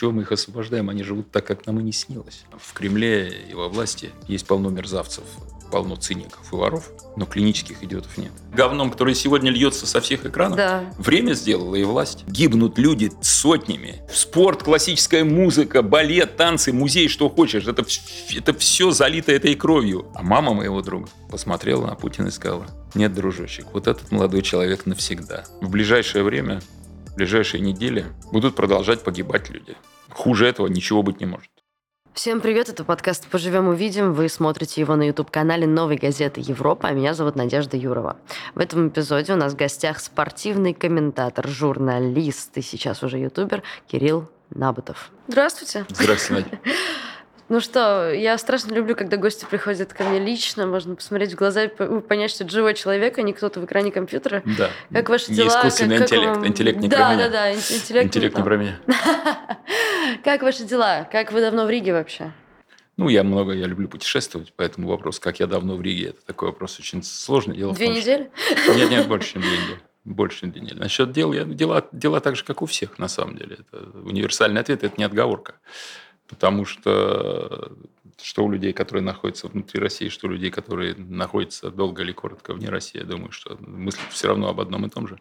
чего мы их освобождаем? Они живут так, как нам и не снилось. В Кремле и во власти есть полно мерзавцев, полно циников и воров, но клинических идиотов нет. Говном, которое сегодня льется со всех экранов, Да. время сделало и власть. Гибнут люди сотнями. Спорт, классическая музыка, балет, танцы, музей, что хочешь. Это, это все залито этой кровью. А мама моего друга посмотрела на Путина и сказала, нет, дружочек, вот этот молодой человек навсегда. В ближайшее время, в ближайшие недели будут продолжать погибать люди. Хуже этого ничего быть не может. Всем привет, это подкаст «Поживем увидим». Вы смотрите его на YouTube-канале «Новой газеты Европа», а меня зовут Надежда Юрова. В этом эпизоде у нас в гостях спортивный комментатор, журналист и сейчас уже ютубер Кирилл Набутов. Здравствуйте. Здравствуйте, Надя. Ну что, я страшно люблю, когда гости приходят ко мне лично, можно посмотреть в глаза и по- понять, что это живой человек, а не кто-то в экране компьютера. Да. Как ваши Не дела? искусственный Как- как интеллект. вам- Интеллект не да, про меня. Да, да, ин- интеллект, Интеллект не там. про меня. Как ваши дела? Как вы давно в Риге вообще? Ну, я много, я люблю путешествовать, поэтому вопрос, как я давно в Риге, это такой вопрос очень сложный. Дело Две том, что- недели? Нет, нет, больше, чем две недели. Больше, две недели. Насчет дел, я, дела, дела так же, как у всех, на самом деле. Это универсальный ответ, это не отговорка. Потому что что у людей, которые находятся внутри России, что у людей, которые находятся долго или коротко вне России, я думаю, что мыслят все равно об одном и том же.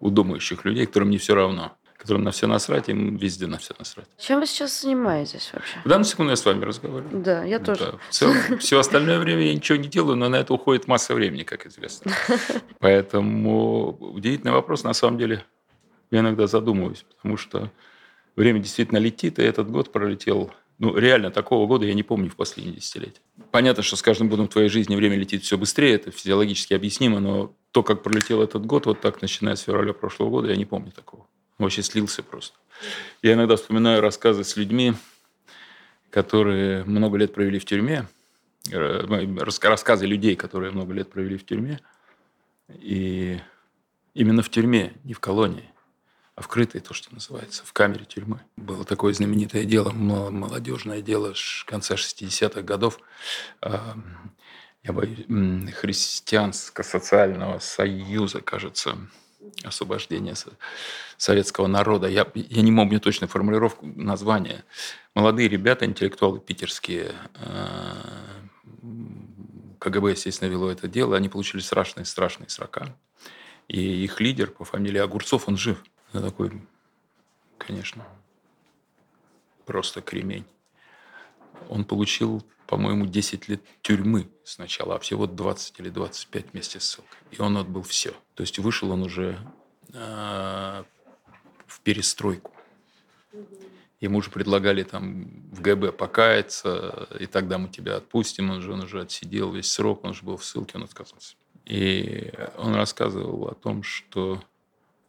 У думающих людей, которым не все равно, которым на все насрать, им везде на все насрать. Чем вы сейчас занимаетесь вообще? В данную секунду я с вами разговариваю. Да, я тоже. Да. В целом, все остальное время я ничего не делаю, но на это уходит масса времени, как известно. Поэтому удивительный вопрос, на самом деле, я иногда задумываюсь, потому что время действительно летит, и этот год пролетел. Ну, реально, такого года я не помню в последние десятилетия. Понятно, что с каждым годом твоей жизни время летит все быстрее, это физиологически объяснимо, но то, как пролетел этот год, вот так, начиная с февраля прошлого года, я не помню такого. Вообще слился просто. Я иногда вспоминаю рассказы с людьми, которые много лет провели в тюрьме, рас- рассказы людей, которые много лет провели в тюрьме, и именно в тюрьме, не в колонии, а в крытой, то, что называется, в камере тюрьмы. Было такое знаменитое дело, молодежное дело конца 60-х годов. А, Я боюсь, христианско-социального союза, кажется, освобождение со- советского народа. Я, я не помню точно формулировку названия. Молодые ребята, интеллектуалы питерские, э, КГБ, естественно, вело это дело, они получили страшные-страшные срока. И их лидер по фамилии Огурцов, он жив. Это такой, конечно, просто кремень. Он получил, по-моему, 10 лет тюрьмы сначала, а всего 20 или 25 вместе с ссылкой. И он отбыл все. То есть вышел он уже э, в перестройку. Ему уже предлагали там в ГБ покаяться, и тогда мы тебя отпустим. Он же, он уже отсидел весь срок, он же был в ссылке, он отказался. И он рассказывал о том, что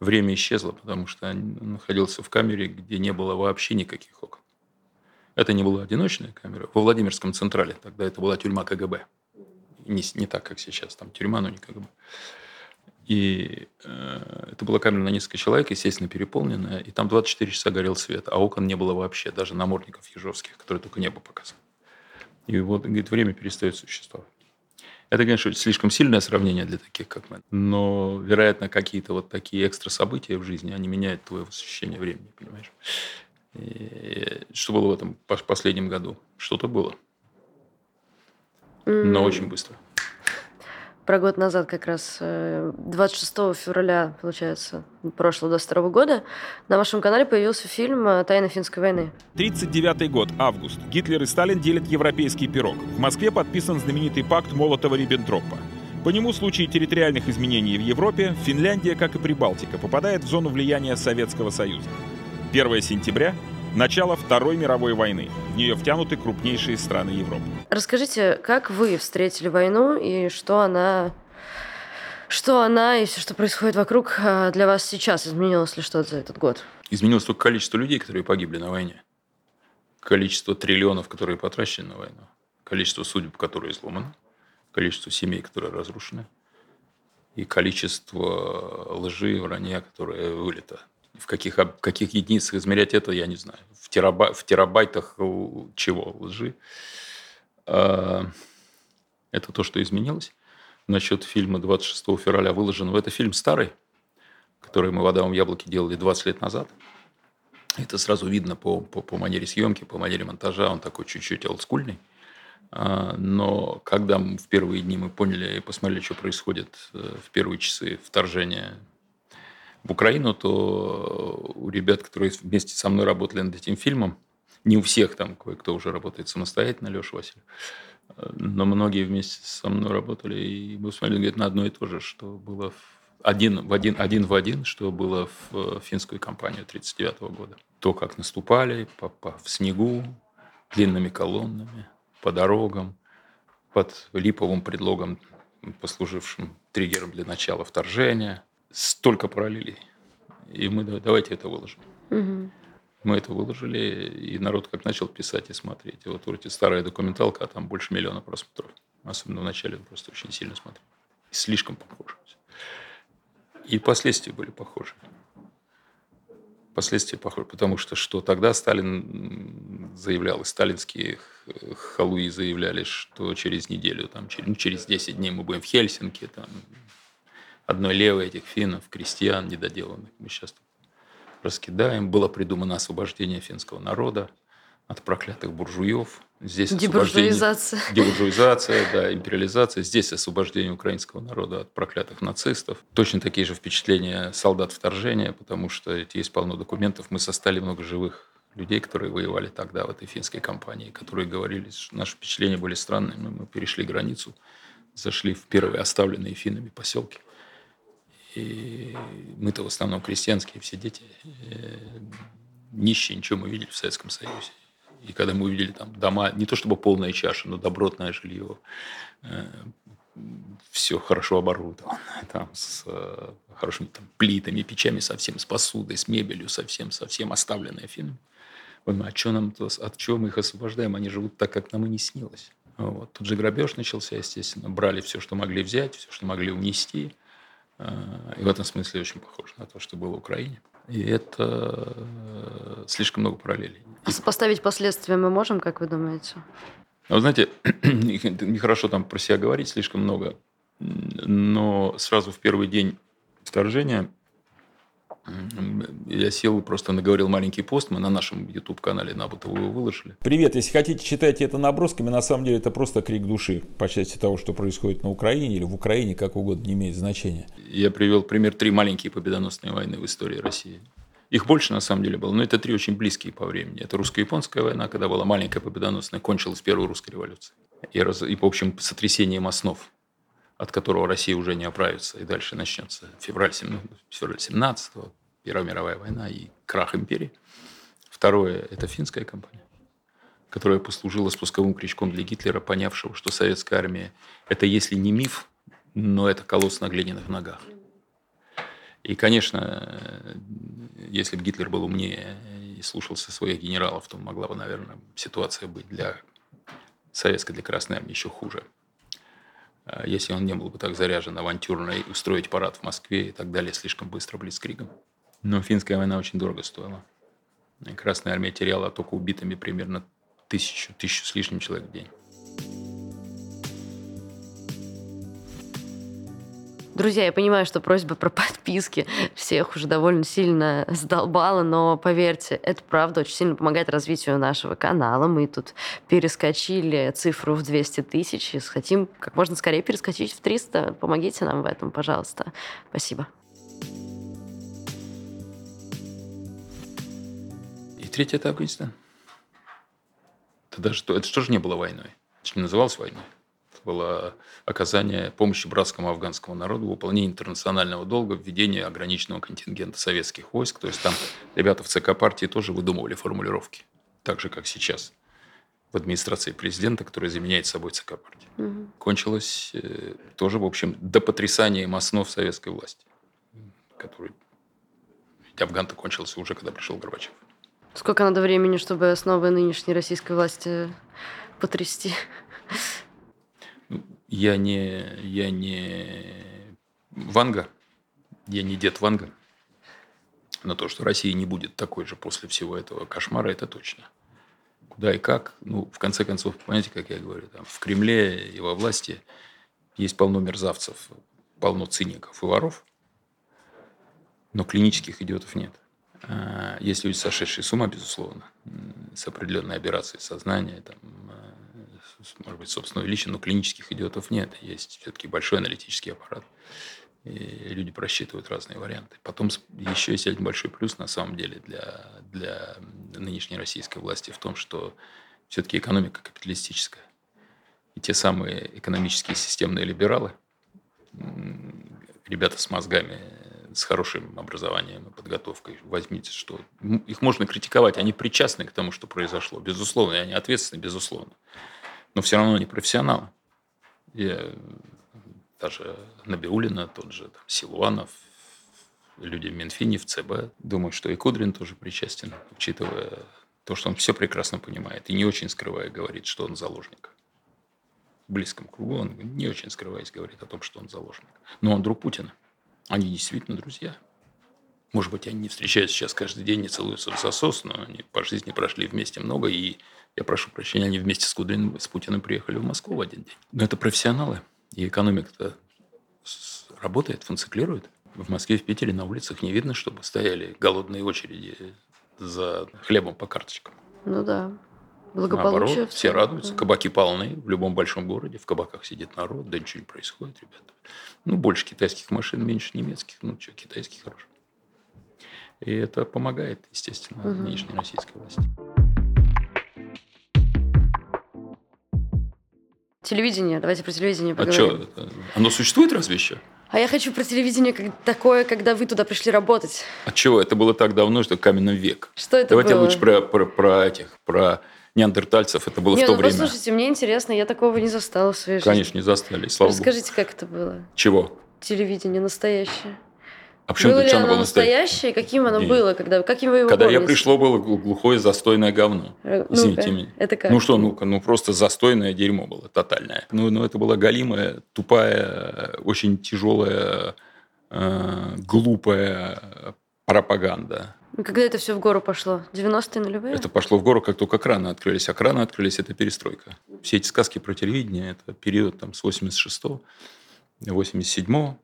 время исчезло, потому что находился в камере, где не было вообще никаких окон. Это не была одиночная камера. Во Владимирском Централе тогда это была тюрьма КГБ. Не, не так, как сейчас. Там тюрьма, но не КГБ. И э, это была камера на несколько человек, естественно, переполненная. И там 24 часа горел свет, а окон не было вообще, даже намордников ежовских, которые только небо показывали. И вот, говорит, время перестает существовать. Это, конечно, слишком сильное сравнение для таких, как мы. Но, вероятно, какие-то вот такие экстра события в жизни, они меняют твое ощущение времени, понимаешь? И что было в этом пос- последнем году? Что-то было, но М, очень быстро. Про год назад как раз, э, 26 февраля, получается, прошлого 22 года, на вашем канале появился фильм э, «Тайна финской войны». 39 год, август. Гитлер и Сталин делят европейский пирог. В Москве подписан знаменитый пакт Молотова-Риббентропа. По нему в случае территориальных изменений в Европе Финляндия, как и Прибалтика, попадает в зону влияния Советского Союза. 1 сентября – начало Второй мировой войны. В нее втянуты крупнейшие страны Европы. Расскажите, как вы встретили войну и что она... Что она и все, что происходит вокруг, э, для вас сейчас изменилось ли что-то за этот год? Изменилось только количество людей, которые погибли на войне. Количество триллионов, которые потрачены на войну. Количество судеб, которые сломаны. Количество семей, которые разрушены. И количество лжи, вранья, которое вылито. В каких, каких единицах измерять это, я не знаю. В, тераба- в терабайтах л- чего лжи. А, Это то, что изменилось. Насчет фильма 26 февраля выложенного. Это фильм старый, который мы в «Адовом яблоке» делали 20 лет назад. Это сразу видно по, по, по манере съемки, по манере монтажа. Он такой чуть-чуть олдскульный. А, но когда в первые дни мы поняли и посмотрели, что происходит э, в первые часы вторжения в Украину, то у ребят, которые вместе со мной работали над этим фильмом, не у всех там кое-кто уже работает самостоятельно, Леша Васильев, но многие вместе со мной работали, и мы смотрели говорит, на одно и то же, что было в один в один, один в один, что было в финскую кампанию 1939 года. То, как наступали по, по, в снегу, длинными колоннами, по дорогам, под липовым предлогом, послужившим триггером для начала вторжения. Столько параллелей. И мы давайте это выложим. Угу. Мы это выложили, и народ как начал писать и смотреть. И вот эти старая документалка, а там больше миллиона просмотров. Особенно в начале просто очень сильно смотрел. И слишком похоже. И последствия были похожи. Последствия похожи, потому что что тогда Сталин заявлял, и сталинские халуи заявляли, что через неделю, там, через, ну, через 10 дней мы будем в Хельсинки, там, одной левой этих финнов, крестьян недоделанных. Мы сейчас раскидаем. Было придумано освобождение финского народа от проклятых буржуев. Здесь Дебуржуизация. Дебуржуизация, да, империализация. Здесь освобождение украинского народа от проклятых нацистов. Точно такие же впечатления солдат вторжения, потому что есть полно документов. Мы состали много живых людей, которые воевали тогда в этой финской кампании, которые говорили, что наши впечатления были странные. Мы перешли границу, зашли в первые оставленные финами поселки. И мы-то в основном крестьянские, все дети э, нищие, ничего мы видели в Советском Союзе. И когда мы увидели там дома, не то чтобы полная чаша, но добротное жилье, э, все хорошо оборудовано, там, с э, хорошими там, плитами, печами совсем, с посудой, с мебелью совсем, совсем оставленные финами. Вот, а что нам, от чего мы их освобождаем? Они живут так, как нам и не снилось. Вот. Тут же грабеж начался, естественно. Брали все, что могли взять, все, что могли унести. Э, и в этом смысле очень похоже на то, что было в Украине. И это э, слишком много параллелей. А сопоставить последствия мы можем, как вы думаете? Вы знаете, нехорошо там про себя говорить слишком много, но сразу в первый день вторжения я сел и просто наговорил маленький пост. Мы на нашем YouTube-канале Набутова его выложили. Привет. Если хотите, читайте это набросками. На самом деле это просто крик души по части того, что происходит на Украине или в Украине, как угодно, не имеет значения. Я привел пример три маленькие победоносные войны в истории России. Их больше, на самом деле, было, но это три очень близкие по времени. Это русско-японская война, когда была маленькая победоносная, кончилась Первой русской революцией. И, и, в общем, сотрясением основ от которого Россия уже не оправится, и дальше начнется февраль, февраль 17 Первая мировая война и крах империи. Второе – это финская кампания, которая послужила спусковым крючком для Гитлера, понявшего, что советская армия – это если не миф, но это колосс на глиняных ногах. И, конечно, если бы Гитлер был умнее и слушался своих генералов, то могла бы, наверное, ситуация быть для советской, для Красной Армии еще хуже. А если он не был бы так заряжен авантюрно устроить парад в Москве и так далее слишком быстро блицкригом. Но финская война очень дорого стоила. Красная армия теряла только убитыми примерно тысячу, тысячу с лишним человек в день. Друзья, я понимаю, что просьба про подписки всех уже довольно сильно сдолбала, но поверьте, это правда очень сильно помогает развитию нашего канала. Мы тут перескочили цифру в 200 тысяч и хотим как можно скорее перескочить в 300. Помогите нам в этом, пожалуйста. Спасибо. И третье – это Афганистан. Это, даже, это что же не было войной? Это же не называлось войной было оказание помощи братскому афганскому народу, выполнение интернационального долга, введение ограниченного контингента советских войск. То есть там ребята в ЦК партии тоже выдумывали формулировки, так же, как сейчас в администрации президента, который заменяет собой ЦК партии. Угу. Кончилось э, тоже, в общем, до потрясанием основ советской власти, который Афган-то кончился уже, когда пришел Горбачев. Сколько надо времени, чтобы основы нынешней российской власти потрясти? Я не, я не Ванга, я не дед Ванга. Но то, что Россия не будет такой же после всего этого кошмара, это точно. Куда и как? Ну, в конце концов, понимаете, как я говорю, там, в Кремле и во власти есть полно мерзавцев, полно циников и воров, но клинических идиотов нет. А, Есть люди, сошедшие с ума, безусловно, с определенной операцией сознания, там, с- может быть, собственного личия, но клинических идиотов нет. Есть все-таки большой аналитический аппарат. И люди просчитывают разные варианты. Потом еще есть один большой плюс, на самом деле, для, для нынешней российской власти в том, что все-таки экономика капиталистическая. И те самые экономические системные либералы, ребята с мозгами, с хорошим образованием и подготовкой, возьмите, что их можно критиковать, они причастны к тому, что произошло, безусловно, и они ответственны, безусловно. Но все равно они профессионалы. Я, даже Набиулина, тот же там, Силуанов, люди в в ЦБ. Думаю, что и Кудрин тоже причастен, учитывая то, что он все прекрасно понимает и не очень скрывая говорит, что он заложник. В близком кругу он не очень скрываясь говорит о том, что он заложник. Но он друг Путина. Они действительно друзья. Может быть, они не встречаются сейчас каждый день, не целуются в засос, но они по жизни прошли вместе много, и я прошу прощения, они вместе с Кудриным, с Путиным приехали в Москву в один день. Но это профессионалы, и экономика-то работает, функционирует. В Москве, в Питере на улицах не видно, чтобы стояли голодные очереди за хлебом по карточкам. Ну да. Благополучие. Наоборот, все радуются. да. Кабаки полны в любом большом городе. В кабаках сидит народ. Да ничего не происходит, ребята. Ну, больше китайских машин, меньше немецких. Ну, что, китайских хорошо. И это помогает, естественно, Мгм. нынешней российской власти. Телевидение. Давайте про телевидение А поговорим. что, оно существует разве еще? А я хочу про телевидение как такое, когда вы туда пришли работать. От чего? Это было так давно, что каменный век. Что это Давайте было? лучше про, про, про этих, про неандертальцев. Это было Не, в то ну время. послушайте, мне интересно, я такого не застала в своей жизни. Конечно, не застали, слава богу. Расскажите, как это было? Чего? Телевидение настоящее. А почему было ли оно было настоящее? Каким оно Нет. было? Когда, каким вы его Когда я помните? пришло, было гл- глухое застойное говно. Извините меня. Это как? Ну что, ну-ка, ну просто застойное дерьмо было, тотальное. Ну, ну это была галимая, тупая, очень тяжелая, э, глупая пропаганда. Ну, Когда это все в гору пошло? 90-е нулевые? Это пошло в гору, как только краны открылись. А краны открылись – это перестройка. Все эти сказки про телевидение – это период там, с 86 87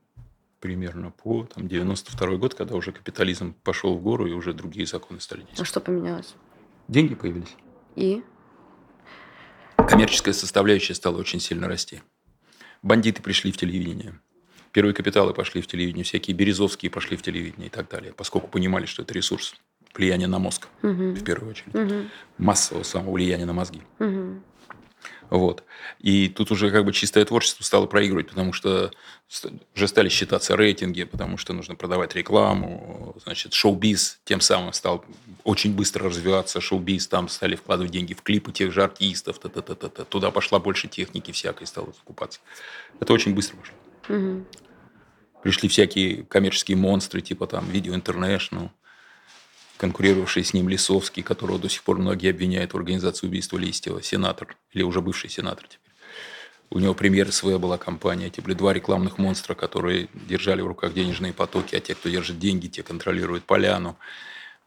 примерно по там, 92 год, когда уже капитализм пошел в гору и уже другие законы стали А действовать. что поменялось? Деньги появились. И? Коммерческая составляющая стала очень сильно расти. Бандиты пришли в телевидение. Первые капиталы пошли в телевидение, всякие Березовские пошли в телевидение и так далее, поскольку понимали, что это ресурс влияния на мозг, Мгм. в первую очередь. Мгм. Массового самого влияния на мозги. Мгм. Вот. И тут уже как бы чистое творчество стало проигрывать, потому что уже стали считаться рейтинги, потому что нужно продавать рекламу. Значит, шоу-биз тем самым стал очень быстро развиваться. Шоу-биз, там стали вкладывать деньги в клипы тех же артистов. Та-та-та-та. Туда пошла больше техники всякой, стала закупаться. Это очень быстро пошло. Мгм. Пришли всякие коммерческие монстры, типа там Video International, конкурировавший с ним Лисовский, которого до сих пор многие обвиняют в организации убийства Листьева, сенатор, или уже бывший сенатор теперь. У него премьера своя была компания. Эти были два рекламных монстра, которые держали в руках денежные потоки, а те, кто держит деньги, те контролируют поляну.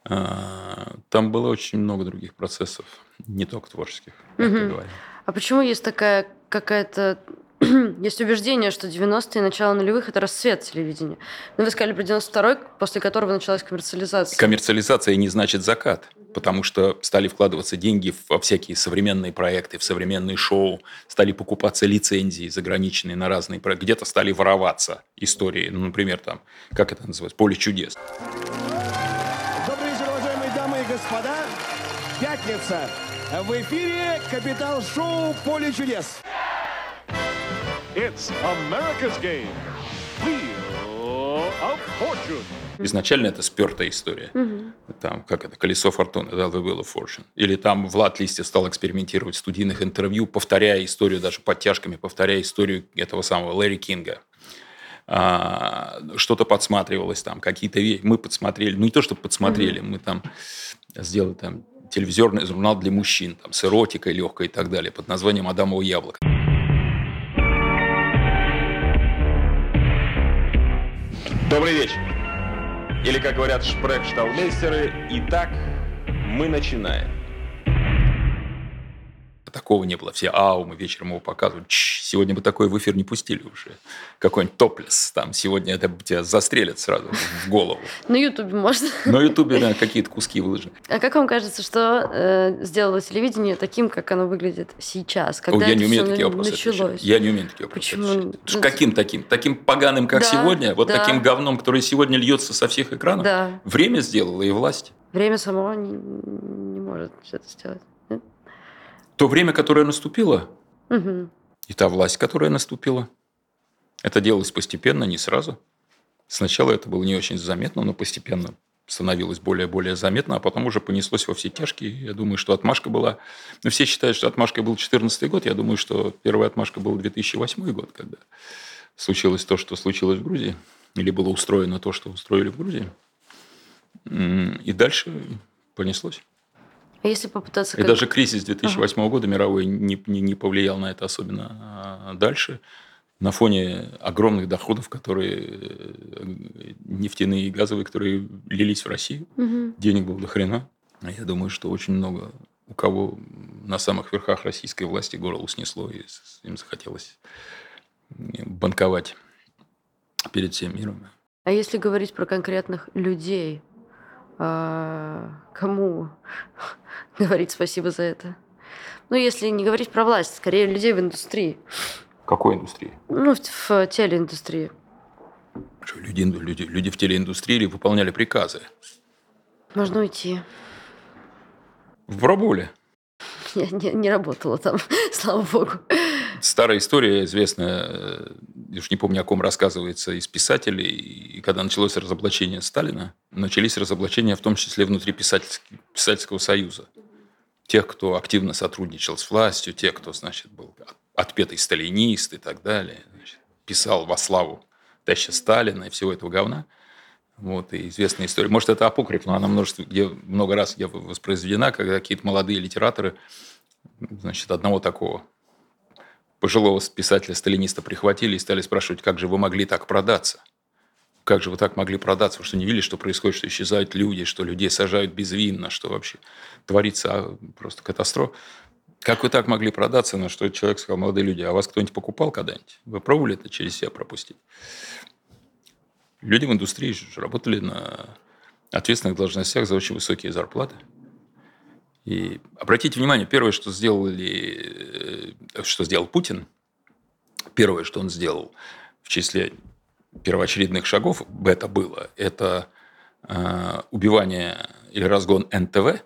А, Там было очень много других процессов, не только творческих, говоря. А почему есть такая какая-то... есть убеждение, что 90-е и начало нулевых – это расцвет телевидения. Но вы сказали про 92-й, после которого началась коммерциализация. Коммерциализация не значит закат, потому что стали вкладываться деньги во всякие современные проекты, в современные шоу, стали покупаться лицензии заграничные на разные проекты, где-то стали вороваться истории, ну, например, там, как это называется, «Поле чудес». Добрый вечер, уважаемые дамы и господа. Пятница. В эфире Капитал-шоу «Поле чудес». It's America's game. Wheel of Fortune. Изначально это спертая история. Там, как это, «Колесо фортуны», да, «The Wheel of Fortune». Или там Влад Листьев стал экспериментировать в студийных интервью, повторяя историю, даже подтяжками, повторяя историю этого самого Лэри Кинга. А, что-то подсматривалось там, какие-то вещи. Мы подсмотрели, ну не то, что подсмотрели, мы там сделали там телевизионный журнал для мужчин, там, с эротикой легкой и так далее, под названием «Адамово яблоко». Добрый вечер. Или, как говорят шпрехшталмейстеры, итак, мы начинаем. Такого не было. Все, ау, мы вечером его показывали. Чш, Сегодня бы такое в эфир не пустили уже. Какой-нибудь топлес там. Сегодня это тебя застрелят сразу в голову. На Ютубе можно. На Ютубе да, какие-то куски выложены. А как вам кажется, что э, сделало телевидение таким, как оно выглядит сейчас? О, Когда я это не умею такие вопросы началось? отвечать. Я не умею такие вопросы Почему? отвечать. Каким таким? Таким поганым, как Да, сегодня? Вот да. таким говном, который сегодня льется со всех экранов? Да. Время сделало и власть. Время само не, не может это сделать. То время, которое наступило, Мгм. и та власть, которая наступила, это делалось постепенно, не сразу. Сначала это было не очень заметно, но постепенно становилось более и более заметно, а потом уже понеслось во все тяжкие. Я думаю, что отмашка была... Ну, все считают, что отмашкой был 2014 год. Я думаю, что первая отмашка был 2008 год, когда случилось то, что случилось в Грузии. Или было устроено то, что устроили в Грузии. И дальше понеслось. Если попытаться... И как- даже кризис 2008 года мировой не, не, не повлиял на это особенно а, дальше. На фоне огромных доходов, которые э, нефтяные и газовые, которые лились в Россию, Мгм. денег было до хрена. Я думаю, что очень много у кого на самых верхах российской власти горло снесло, и им захотелось банковать перед всем миром. А если говорить про конкретных людей, кому говорить спасибо за это? Ну, если не говорить про власть, скорее людей в индустрии. Какой индустрии? Ну, в, в телеиндустрии. Что, люди, люди, люди в телеиндустрии выполняли приказы. Можно уйти. Пробовали? Я не, не работала там, слава богу. Старая история известная, э, уж не помню, о ком рассказывается из писателей. И когда началось разоблачение Сталина, начались разоблачения в том числе внутри писательского союза. Тех, кто активно сотрудничал с властью, тех, кто, значит, был отпетый сталинист и так далее. Значит, писал во славу теща Сталина и всего этого говна. Вот, и известная история. Может, это апокриф, но она множество, где много раз где воспроизведена, когда какие-то молодые литераторы, значит, одного такого пожилого писателя-сталиниста прихватили и стали спрашивать, как же вы могли так продаться? Как же вы так могли продаться? Вы что, не видели, что происходит, что исчезают люди, что людей сажают безвинно, что вообще творится а, просто катастрофа? Как вы так могли продаться? На что человек сказал, молодые люди, а вас кто-нибудь покупал когда-нибудь? Вы пробовали это через себя пропустить? Люди в индустрии же работали на ответственных должностях за очень высокие зарплаты. И обратите внимание, первое, что сделали, э, что сделал Путин, первое, что он сделал в числе первоочередных шагов, это было, это э, убивание или разгон НТВ,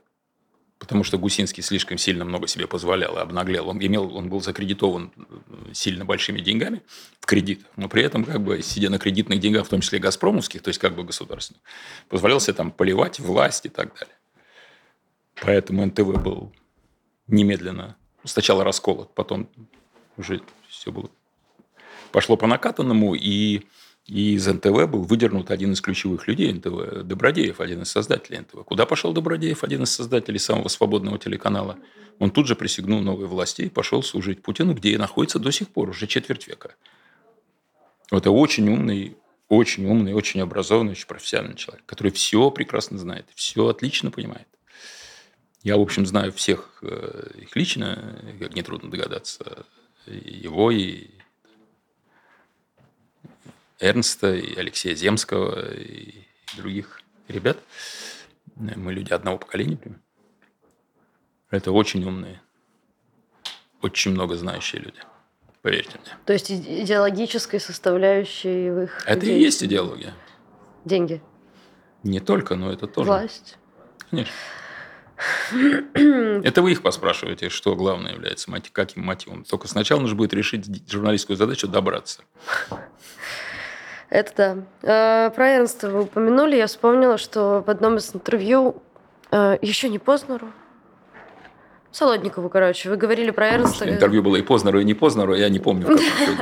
потому что Гусинский слишком сильно много себе позволял и обнаглел. Он, имел, он был закредитован э, сильно большими деньгами в кредит, но при этом, как бы, сидя на кредитных деньгах, в том числе газпромовских, то есть как бы государственных, позволял себе там поливать власть и так далее. Поэтому НТВ был немедленно. Сначала расколот, потом уже все было. Пошло по накатанному, и, и из НТВ был выдернут один из ключевых людей НТВ, Добродеев, один из создателей НТВ. Куда пошел Добродеев, один из создателей самого свободного телеканала? Он тут же присягнул новой власти и пошел служить Путину, где и находится до сих пор, уже четверть века. Это очень умный, очень умный, очень образованный, очень профессиональный человек, который все прекрасно знает, все отлично понимает. Я, в общем, знаю всех э, их лично, как нетрудно догадаться, и его, и Эрнста, и Алексея Земского, и других ребят. Мы люди одного поколения. прям. Это очень умные, очень много знающие люди. Поверьте мне. То есть иде- идеологической составляющей в их Это и деятельности. есть идеология. Деньги, Не только, но это тоже. власть. Конечно. Это вы их поспрашиваете, что главное является мотив, каким мотивом. Только сначала нужно будет решить журналистскую задачу добраться. Это да. Э, Про Эрнста вы упомянули. Я вспомнила, что в одном из интервью э, еще не Познеру, Солодникову, короче, вы говорили про Эрнста. Что интервью было и Познеру, и не Познеру, я не помню.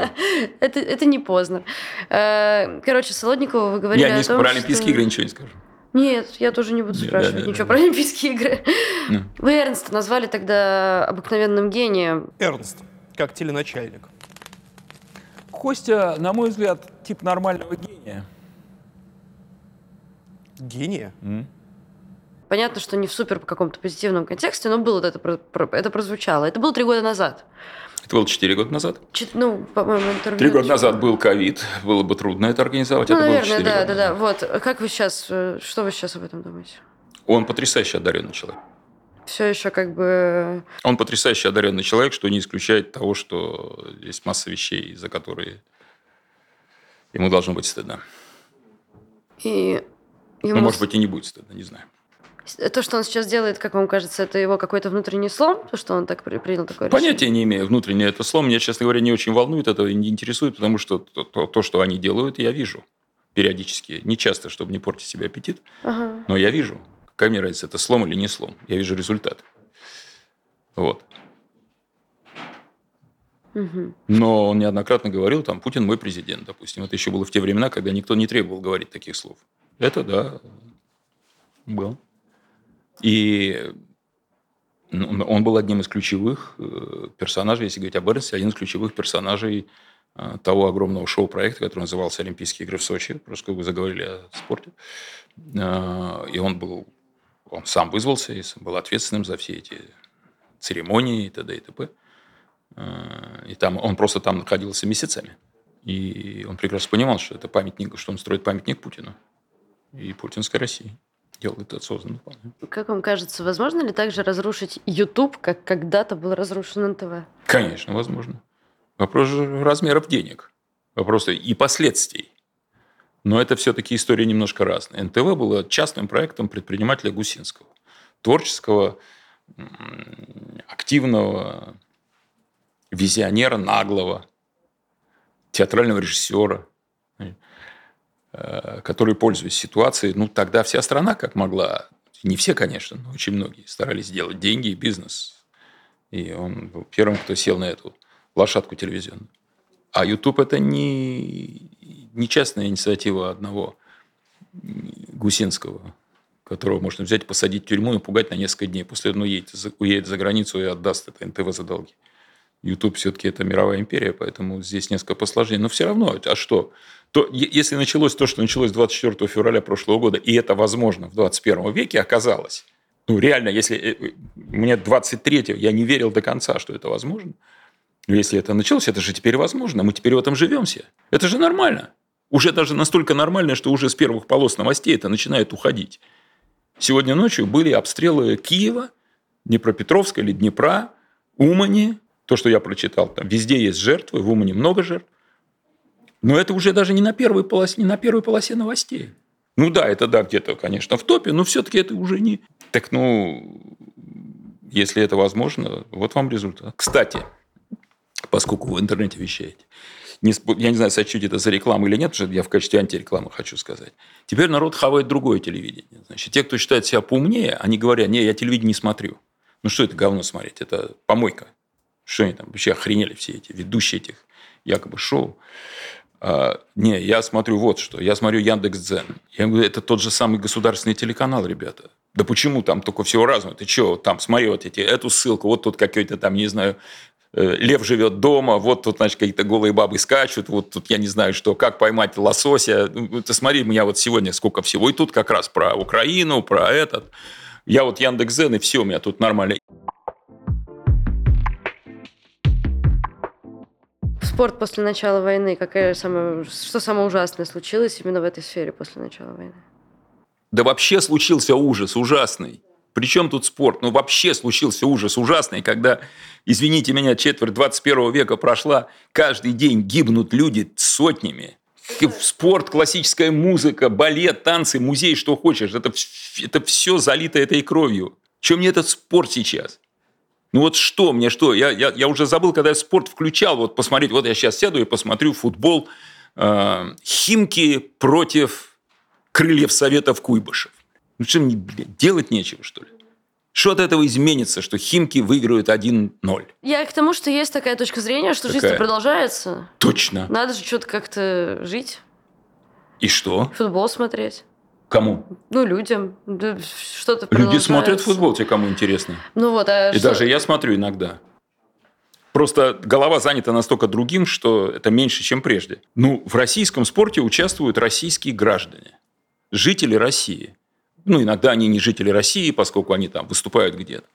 Это, это не Познер. Э, Короче, Солодникову вы говорили Я не о том, про Олимпийские что- игры ничего не скажу. Нет, я тоже не буду спрашивать да, да, ничего да. про Олимпийские игры. Ну. Вы Эрнста назвали тогда обыкновенным гением. Эрнст, как теленачальник. Костя, на мой взгляд, тип нормального гения. Гения? Понятно, что не в супер каком-то позитивном контексте, но было вот это, это прозвучало. Это было три года назад. Это было 4 года назад. Чет- ну, по-моему, интервью... Три года назад был ковид, было бы трудно это организовать. Ну, это было наверное, 4 да, года да, да. Вот, как вы сейчас, э, что вы сейчас об этом думаете? Он потрясающе одаренный человек. Все еще как бы... Он потрясающе одаренный человек, что не исключает того, что есть масса вещей, за которые ему должно быть стыдно. И Ну, ему может быть, и не будет стыдно, не знаю. С- то, что он сейчас делает, как вам кажется, это его какой-то внутренний слом, то, что он так при- принял такое решение? Понятия не имею. Внутреннее это слово меня, честно говоря, не очень волнует, это не интересует, потому что то, то- то, что они делают, я вижу периодически. Не часто, чтобы не портить себе аппетит, Ага. но я вижу. Какая мне разница, это слом или не слом? Я вижу результат. Вот. Но он неоднократно говорил, там, Путин мой президент, допустим. Это еще было в те времена, когда никто не требовал говорить таких слов. Это, да, был. И ну, он был одним из ключевых э, персонажей, если говорить об Эрнсте, один из ключевых персонажей э, того огромного шоу-проекта, который назывался «Олимпийские игры в Сочи». Просто вы заговорили о спорте. Э, И он был, он сам вызвался и был ответственным за все эти церемонии и т.д. и т.п. И там, он просто там находился месяцами. И он прекрасно понимал, что это памятник, что он строит памятник Путину и путинской России. Делал это осознанно. Как вам кажется, возможно ли также разрушить YouTube, как когда-то был разрушен НТВ? Конечно, возможно. Вопрос же размеров денег. Вопрос и последствий. Но это все-таки история немножко разная. НТВ было частным проектом предпринимателя Гусинского. Творческого, активного, визионера, наглого, театрального режиссера, э, который, пользуясь ситуацией, ну, тогда вся страна как могла, не все, конечно, но очень многие старались сделать деньги и бизнес. И он был первым, кто сел на эту лошадку телевизионную. А YouTube это не, не частная инициатива одного Гусинского, которого можно взять, посадить в тюрьму и пугать на несколько дней. После этого уедет, за- уедет за границу и отдаст это НТВ за долги. YouTube все-таки это мировая империя, поэтому здесь несколько посложнее. Но все равно, а что? То, если началось то, что началось 24 февраля прошлого года, и это возможно в 21 веке оказалось, ну реально, если э, э, мне 23 я не верил до конца, что это возможно, но если это началось, это же теперь возможно. Мы теперь в этом живем все. Это же нормально. Уже даже настолько нормально, что уже с первых полос новостей это начинает уходить. Сегодня ночью были обстрелы Киева, Днепропетровска или Днепра, Умани. То, что я прочитал, там везде есть жертвы, в Умане много жертв. Но это уже даже не на первой полосе, не на первой полосе новостей. Ну да, это да, где-то, конечно, в топе, но все-таки это уже не... Так, ну, если это возможно, вот вам результат. Кстати, поскольку вы в интернете вещаете, не я не знаю, сочтете это за рекламу или нет, что я в качестве антирекламы хочу сказать. Теперь народ хавает другое телевидение. Значит, те, кто считает себя поумнее, они говорят, не, я телевидение не смотрю. Ну что это говно смотреть? Это помойка. Что они там вообще охренели все эти ведущие этих якобы шоу. А, не, я смотрю вот что. Я смотрю Яндекс.Дзен. Я говорю, это тот же самый государственный телеканал, ребята. Да почему там только всего разного? Ты что, там смотри вот эти, эту ссылку, вот тут какой-то там, не знаю, э, лев живет дома, вот тут, значит, какие-то голые бабы скачут, вот тут я не знаю что, как поймать лосося. Ну, Ты смотри, у меня вот сегодня сколько всего. И тут как раз про Украину, про этот. Я вот Яндекс.Зен, и все, у меня тут нормально. Спорт после начала войны, какая самая, что самое ужасное случилось именно в этой сфере после начала войны? Да вообще случился ужас ужасный. Причем тут спорт? Ну, вообще случился ужас ужасный, когда, извините меня, четверть 21 века прошла, каждый день гибнут люди сотнями. Спорт, классическая музыка, балет, танцы, музей, что хочешь. Это, это все залито этой кровью. Чем мне этот спорт сейчас? Ну вот что мне, что? Я, я, я уже забыл, когда я спорт включал, вот посмотреть, вот я сейчас сяду и посмотрю футбол э, Химки против Крыльев Советов Куйбышев. Ну что мне, блядь, делать нечего, что ли? Что от этого изменится, что Химки выиграют 1-0? Я к тому, что есть такая точка зрения, что жизнь продолжается. Точно. Надо же что-то как-то жить, И что? футбол смотреть. Кому? Ну, людям. Да, Что-то Люди смотрят футбол, те, кому интересно. Ну вот, а И что- даже я смотрю иногда. Просто голова занята настолько другим, что это меньше, чем прежде. Ну, в российском спорте участвуют российские граждане, жители России. Ну, иногда они не жители России, поскольку они там выступают где-то.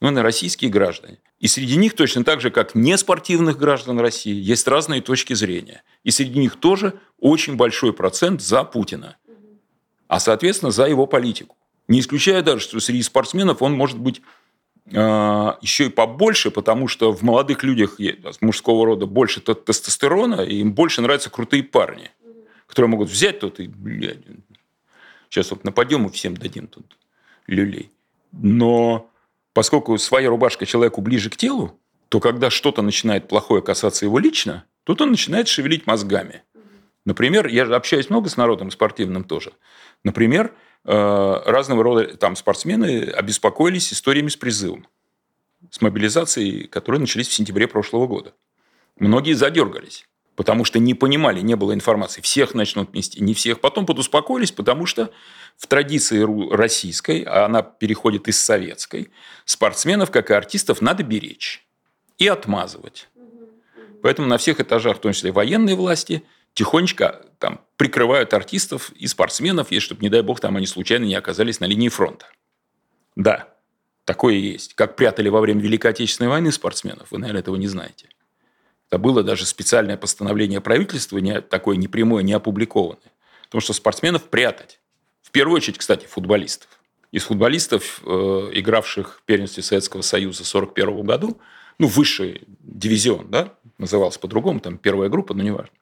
но и российские граждане. И среди них точно так же, как неспортивных граждан России, есть разные точки зрения. И среди них тоже очень большой процент за Путина, а, соответственно, за его политику. Не исключая даже, что среди спортсменов он может быть э, еще и побольше, потому что в молодых людях мужского рода больше тестостерона, и им больше нравятся крутые парни, которые могут взять тут и, блядь, сейчас вот нападем и всем дадим тут люлей. Но поскольку своя рубашка человеку ближе к телу, то когда что-то начинает плохое касаться его лично, тут он начинает шевелить мозгами. Например, я общаюсь много с народом спортивным тоже. Например, э, разного рода там спортсмены обеспокоились историями с призывом, с мобилизацией, которые начались в сентябре прошлого года. Многие задергались, потому что не понимали, не было информации. Всех начнут нести, не всех. Потом подуспокоились, потому что в традиции российской, а она переходит из советской, спортсменов, как и артистов, надо беречь и отмазывать. Поэтому на всех этажах, в том числе военные власти, тихонечко там, прикрывают артистов и спортсменов, если, чтобы, не дай бог, там они случайно не оказались на линии фронта. Да, такое есть. Как прятали во время Великой Отечественной войны спортсменов, вы, наверное, этого не знаете. Это было даже специальное постановление правительства, не, такое непрямое, не опубликованное. Потому что спортсменов прятать. В первую очередь, кстати, футболистов. Из футболистов, э, игравших в первенстве Советского Союза в 1941 году, ну, высший дивизион, да, назывался по-другому, там первая группа, но неважно.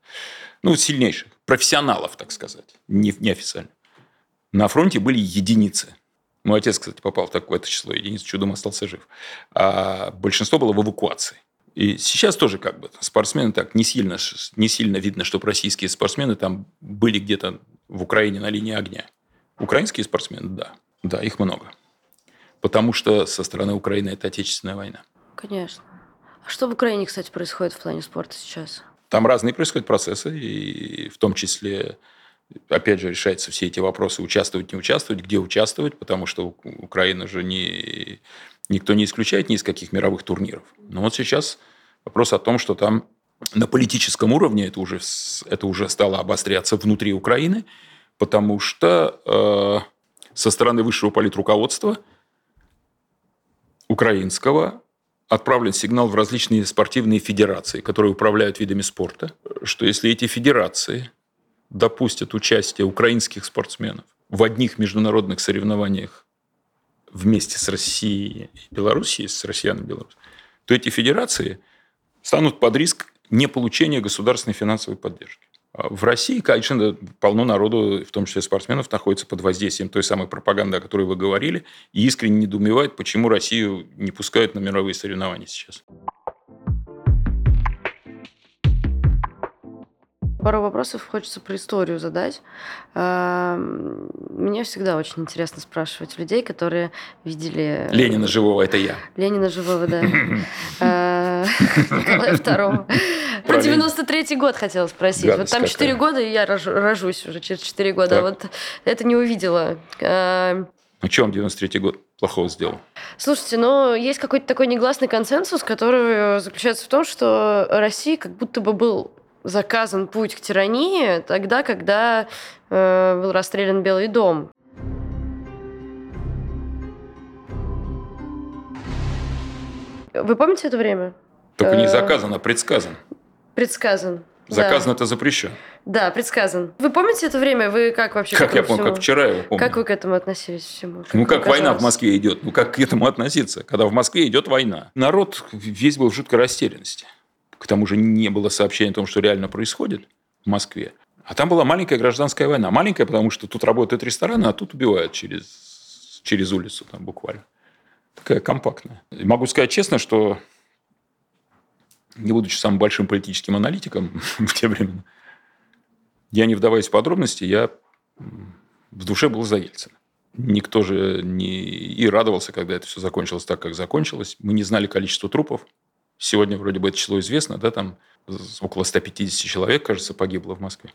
Ну, сильнейших, профессионалов, так сказать, не, неофициально. На фронте были единицы. Мой отец, кстати, попал в такое-то число единиц, чудом остался жив. А большинство было в эвакуации. И сейчас тоже как бы спортсмены так не сильно, не сильно видно, чтобы российские спортсмены там были где-то в Украине на линии огня. Украинские спортсмены, да. Да, их много. Потому что со стороны Украины это отечественная война. Конечно. Что в Украине, кстати, происходит в плане спорта сейчас? Там разные происходят процессы, и в том числе, опять же, решаются все эти вопросы, участвовать, не участвовать, где участвовать, потому что Украина же не никто не исключает ни из каких мировых турниров. Но вот сейчас вопрос о том, что там на политическом уровне это уже, это уже стало обостряться внутри Украины, потому что э, со стороны высшего политруководства украинского отправлен сигнал в различные спортивные федерации, которые управляют видами спорта, что если эти федерации допустят участие украинских спортсменов в одних международных соревнованиях вместе с Россией и Белоруссией, с россиянами и Беларусью, то эти федерации станут под риск неполучения государственной финансовой поддержки. А в России, конечно, полно народу, в том числе спортсменов, находится под воздействием той самой пропаганды, о которой вы говорили, и искренне недоумевает, почему Россию не пускают на мировые соревнования сейчас. пару вопросов хочется про историю задать. Мне всегда очень интересно спрашивать людей, которые видели... Ленина живого, это я. Ленина живого, да. Николая. Про 93-й год хотела спросить. Вот там 4 года, и я рожусь уже через 4 года. Вот это не увидела. А что он 93-й год плохого сделал? Слушайте, ну, есть какой-то такой негласный консенсус, который заключается в том, что Россия как будто бы был заказан путь к тирании тогда, когда э, был расстрелян Белый дом. Вы помните это время? Только не э, заказан, а предсказан. Предсказан. Заказан да. это запрещен. Да, предсказан. Вы помните это время? Вы как вообще? Как я помню, всему? как вчера его помню. Как вы к этому относились всему? Как ну, как казалось? война в Москве идет. Ну, как к этому относиться, когда в Москве идет война? Народ весь был в жуткой растерянности. К тому же не было сообщения о том, что реально происходит в Москве. А там была маленькая гражданская война. Маленькая, потому что тут работают рестораны, а тут убивают через, через улицу там буквально. Такая компактная. И могу сказать честно, что не будучи самым большим политическим аналитиком в те времена, я не вдаваясь в подробности, я в душе был за Ельцина. Никто же не и радовался, когда это все закончилось так, как закончилось. Мы не знали количество трупов. Сегодня вроде бы это число известно, да, там около 150 человек, кажется, погибло в Москве.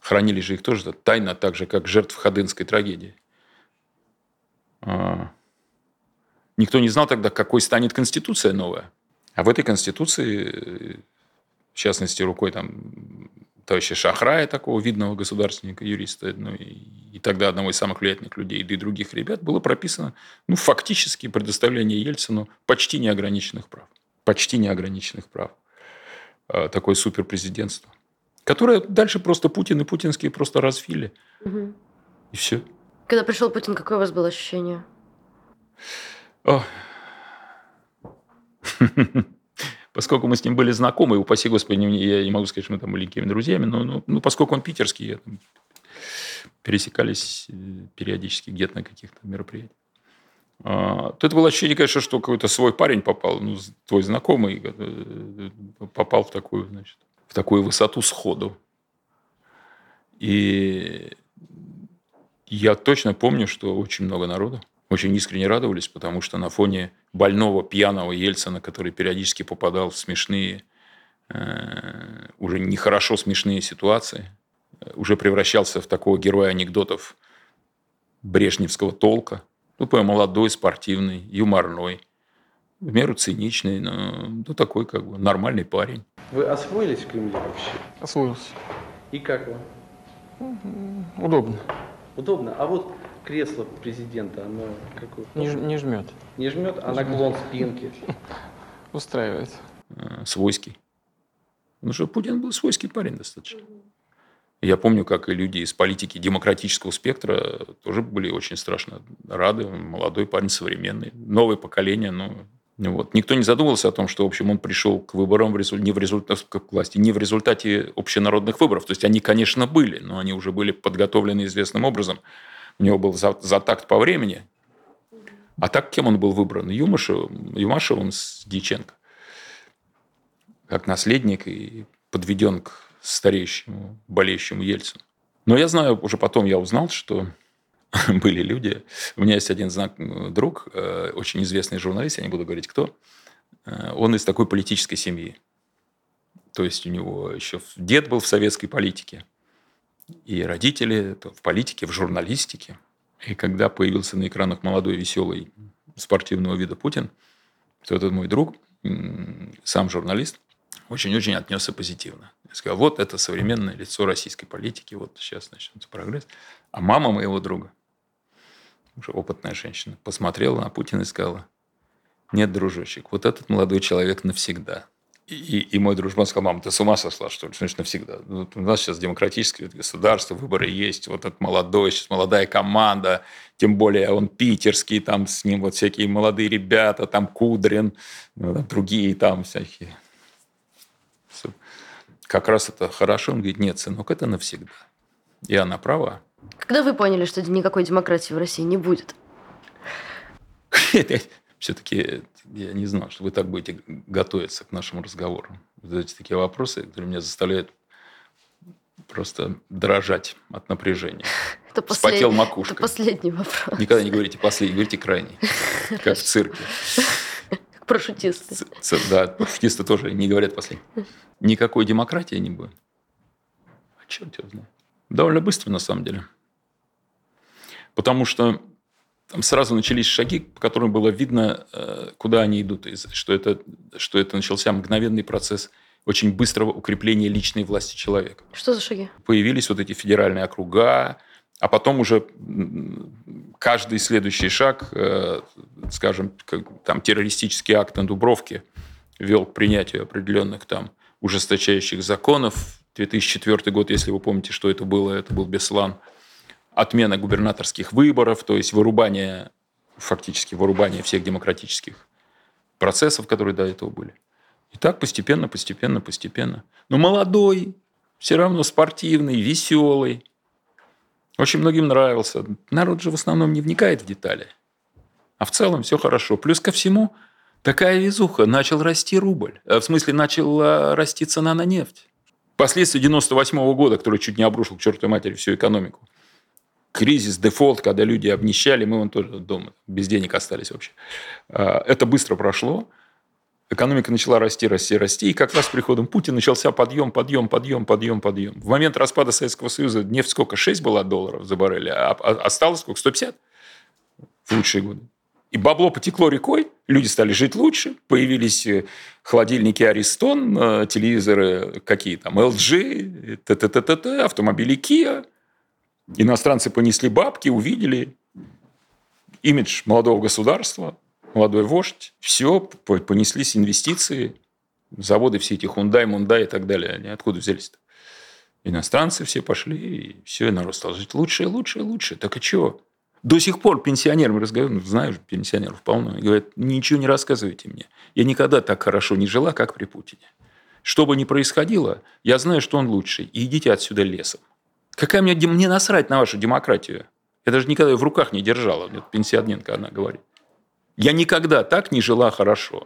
Хранили же их тоже тайно, так же, как жертв Ходынской трагедии. А... Никто не знал тогда, какой станет Конституция новая. А в этой Конституции, в частности, рукой там товарища Шахрая, такого видного государственника, юриста, ну, и, и тогда одного из самых влиятельных людей, да и других ребят, было прописано ну, фактически предоставление Ельцину почти неограниченных прав. Почти неограниченных прав. А, такое суперпрезидентство. Которое дальше просто Путин и путинские просто развили. Мгм. И все. Когда пришел Путин, какое у вас было ощущение? О. Поскольку мы с ним были знакомы, и, упаси господи, я не могу сказать, что мы там были какими друзьями, но ну, ну, поскольку он питерский, я там пересекались э, периодически где-то на каких-то мероприятиях. А, то это было ощущение, конечно, что какой-то свой парень попал, ну, твой знакомый э, попал в такую, значит, в такую высоту сходу. И я точно помню, что очень много народу очень искренне радовались, потому что на фоне больного, пьяного Ельцина, который периодически попадал в смешные, э, уже нехорошо смешные ситуации, э, уже превращался в такого героя анекдотов брежневского толка. Ну, такой молодой, спортивный, юморной, в меру циничный, но ну, такой как бы нормальный парень. Вы освоились в Кремле вообще? Освоился. И как вам? Удобно. Удобно? А вот кресло президента, оно какое? Не, не жмет. Не жмет, а наклон спинки. Устраивает. э, свойский. Ну что, Путин был свойский парень достаточно. Я помню, как и люди из политики демократического спектра тоже были очень страшно рады. Молодой парень, современный, новое поколение. Ну, ну вот. Никто не задумывался о том, что, в общем, он пришел к выборам в резу- не в результате к власти, не в результате общенародных выборов. То есть они, конечно, были, но они уже были подготовлены известным образом. У него был за, за такт по времени. А так кем он был выбран? Юмашевым, Юмашевым с Дьяченко как наследник и подведен к стареющему, болеющему Ельцину. Но я знаю, уже потом я узнал, что были люди. У меня есть один знак, друг, э, очень известный журналист, я не буду говорить кто. Э, Он из такой политической семьи. То есть у него еще дед был в советской политике, и родители в политике, в журналистике. И когда появился на экранах молодой, веселый, спортивного вида Путин, то этот мой друг, сам журналист, очень-очень отнесся позитивно. Я сказал, вот это современное лицо российской политики, вот сейчас начнется прогресс. А мама моего друга, уже опытная женщина, посмотрела на Путина и сказала, нет, дружочек, вот этот молодой человек навсегда. И, и- мой дружбан сказал, мама, ты с ума сошла, что ли? Значит, навсегда. Ну, вот у нас сейчас демократическое государство, выборы есть, вот этот молодой, сейчас молодая команда, тем более он питерский, там с ним вот всякие молодые ребята, там Кудрин, ну, там другие там всякие. Как раз это хорошо. Он говорит, нет, сынок, это навсегда. И она права. Когда вы поняли, что никакой демократии в России не будет? Все-таки я не знал, что вы так будете готовиться к нашему разговору. Вы задаете такие вопросы, которые меня заставляют просто дрожать от напряжения. Это, Вспотел послед- макушкой. это последний вопрос. Никогда не говорите последний, говорите крайний. Как в цирке. Как парашютисты. Да, парашютисты тоже не говорят последний. Никакой демократии не будет. А черт его знает. Довольно быстро, на самом деле. Потому что там сразу начались шаги, по которым было видно, э, куда они идут. Что это, что это начался мгновенный процесс очень быстрого укрепления личной власти человека Что за шаги? появились вот эти федеральные округа, а потом уже каждый следующий шаг, э, скажем, там террористический акт на Дубровке вел к принятию определенных там ужесточающих законов. 2004 год, если вы помните, что это было, это был Беслан. Отмена губернаторских выборов, то есть вырубание, фактически вырубание всех демократических процессов, которые до этого были. И так постепенно, постепенно, постепенно. Но молодой, все равно спортивный, веселый. Очень многим нравился. Народ же в основном не вникает в детали. А в целом все хорошо. Плюс ко всему, такая везуха. Начал расти рубль. Э, В смысле, начала расти цена на нефть. Последствия 98 года, который чуть не обрушил к чертовой матери всю экономику. Кризис, дефолт, когда люди обнищали, мы вон тоже дома без денег остались вообще. А, Это быстро прошло. Экономика начала расти, расти, расти. И как раз с приходом Путина начался подъем, подъем, подъем, подъем, подъем. В момент распада Советского Союза нефть сколько? 6 была долларов за баррель, а а осталось сколько? 150 в лучшие годы. И бабло потекло рекой, люди стали жить лучше, появились э, холодильники Аристон, э, телевизоры какие там, LG, -т -т -т, автомобили Kia. Иностранцы понесли бабки, увидели имидж молодого государства, молодой вождь. Все, понеслись инвестиции, заводы все эти Hyundai, Мундай и так далее. Они откуда взялись-то? Иностранцы все пошли, и все, и народ стал жить лучше лучше лучше. Так и чего? До сих пор пенсионерам разговариваю, ну, знаю, пенсионеров полно, и говорят, ничего не рассказывайте мне. Я никогда так хорошо не жила, как при Путине. Что бы ни происходило, я знаю, что он лучший. И идите отсюда лесом. Какая мне, мне насрать на вашу демократию? Я даже никогда ее в руках не держала. Мне пенсионерка она говорит. Я никогда так не жила хорошо.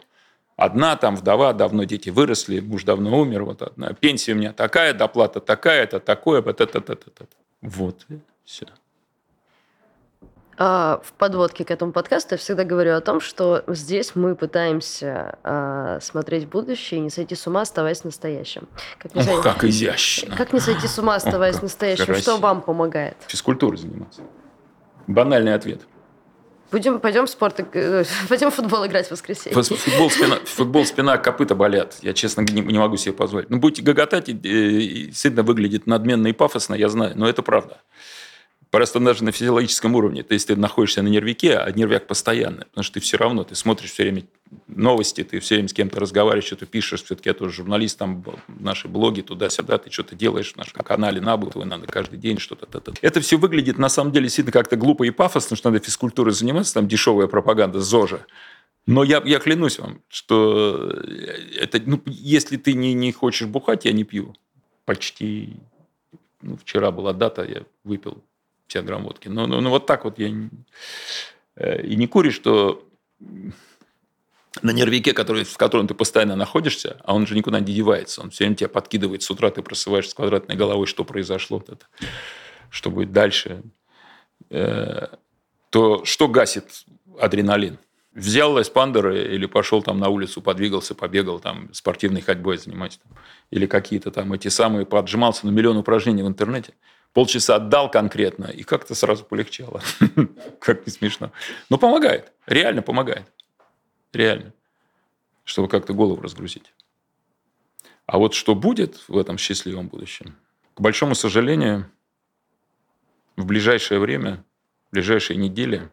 Одна там вдова, давно дети выросли, муж давно умер, вот одна. Пенсия у меня такая, доплата такая, это такое, вот это, это, это. Вот, все. А, в подводке к этому подкасту я всегда говорю о том, что здесь мы пытаемся а, смотреть будущее и не сойти с ума, оставаясь настоящим. Как, не Ох, сойти... как изящно. Как не сойти с ума, оставаясь Ох, настоящим? Красиво. Что вам помогает? Физкультурой заниматься. Банальный ответ. Будем, пойдем в спорт, э, пойдем в футбол играть в воскресенье. Футбол, спина, футбол, спина, копыта болят. Я, честно, не, не могу себе позволить. Ну, будете гоготать, и, и, и сильно выглядит надменно и пафосно, я знаю, но это правда. Просто даже на физиологическом уровне. То есть ты находишься на нервике, а нервяк постоянный. Потому что ты все равно, ты смотришь все время новости, ты все время с кем-то разговариваешь, что-то пишешь. Все-таки я тоже журналист, там наши блоги туда-сюда, ты что-то делаешь в нашем канале Набутовой, надо каждый день что-то. Это все выглядит на самом деле сильно как-то глупо и пафосно, что надо физкультурой заниматься, там дешевая пропаганда ЗОЖа. Но я, я клянусь вам, что это, ну, если ты не, не хочешь бухать, я не пью. Почти ну, вчера была дата, я выпил 50 грамм водки. Но, но, но вот так вот я... Э, и не куришь, что на нервяке, который, в котором ты постоянно находишься, а он же никуда не девается, он все время тебя подкидывает, с утра ты просыпаешься с квадратной головой, что произошло, вот это, что будет дальше, э, то что гасит адреналин? Взял эспандер или пошел там на улицу, подвигался, побегал, там, спортивной ходьбой заниматься. Или какие-то там эти самые, поджимался на миллион упражнений в интернете – полчаса отдал конкретно, и как-то сразу полегчало. Как не смешно. Но помогает. Реально помогает. Реально. Чтобы как-то голову разгрузить. А вот что будет в этом счастливом будущем? К большому сожалению, в ближайшее время, в ближайшие недели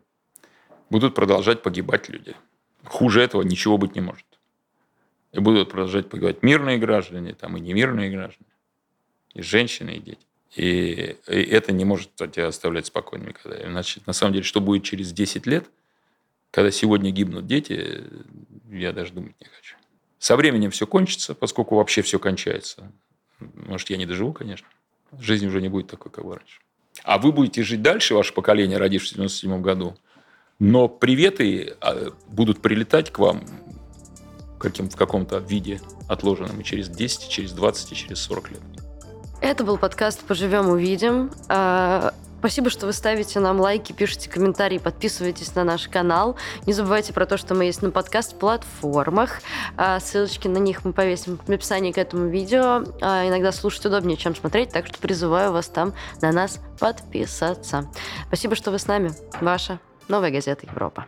будут продолжать погибать люди. Хуже этого ничего быть не может. И будут продолжать погибать мирные граждане, там и немирные граждане, и женщины, и дети. И, и это не может тебя оставлять спокойным никогда. Иначе, на самом деле, что будет через 10 лет, когда сегодня гибнут дети, я даже думать не хочу. Со временем все кончится, поскольку вообще все кончается. Может, я не доживу, конечно. Жизнь уже не будет такой, как раньше. А вы будете жить дальше, ваше поколение, родившееся в 97 году, но приветы а, будут прилетать к вам каким, в каком-то виде отложенном и через 10, через 20, и через 40 лет. Это был подкаст «Поживем, увидим». А, спасибо, что вы ставите нам лайки, пишите комментарии, подписывайтесь на наш канал. Не забывайте про то, что мы есть на подкаст-платформах. А, ссылочки на них мы повесим в описании к этому видео. А, иногда слушать удобнее, чем смотреть, так что призываю вас там на нас подписаться. Спасибо, что вы с нами. Ваша новая газета «Европа».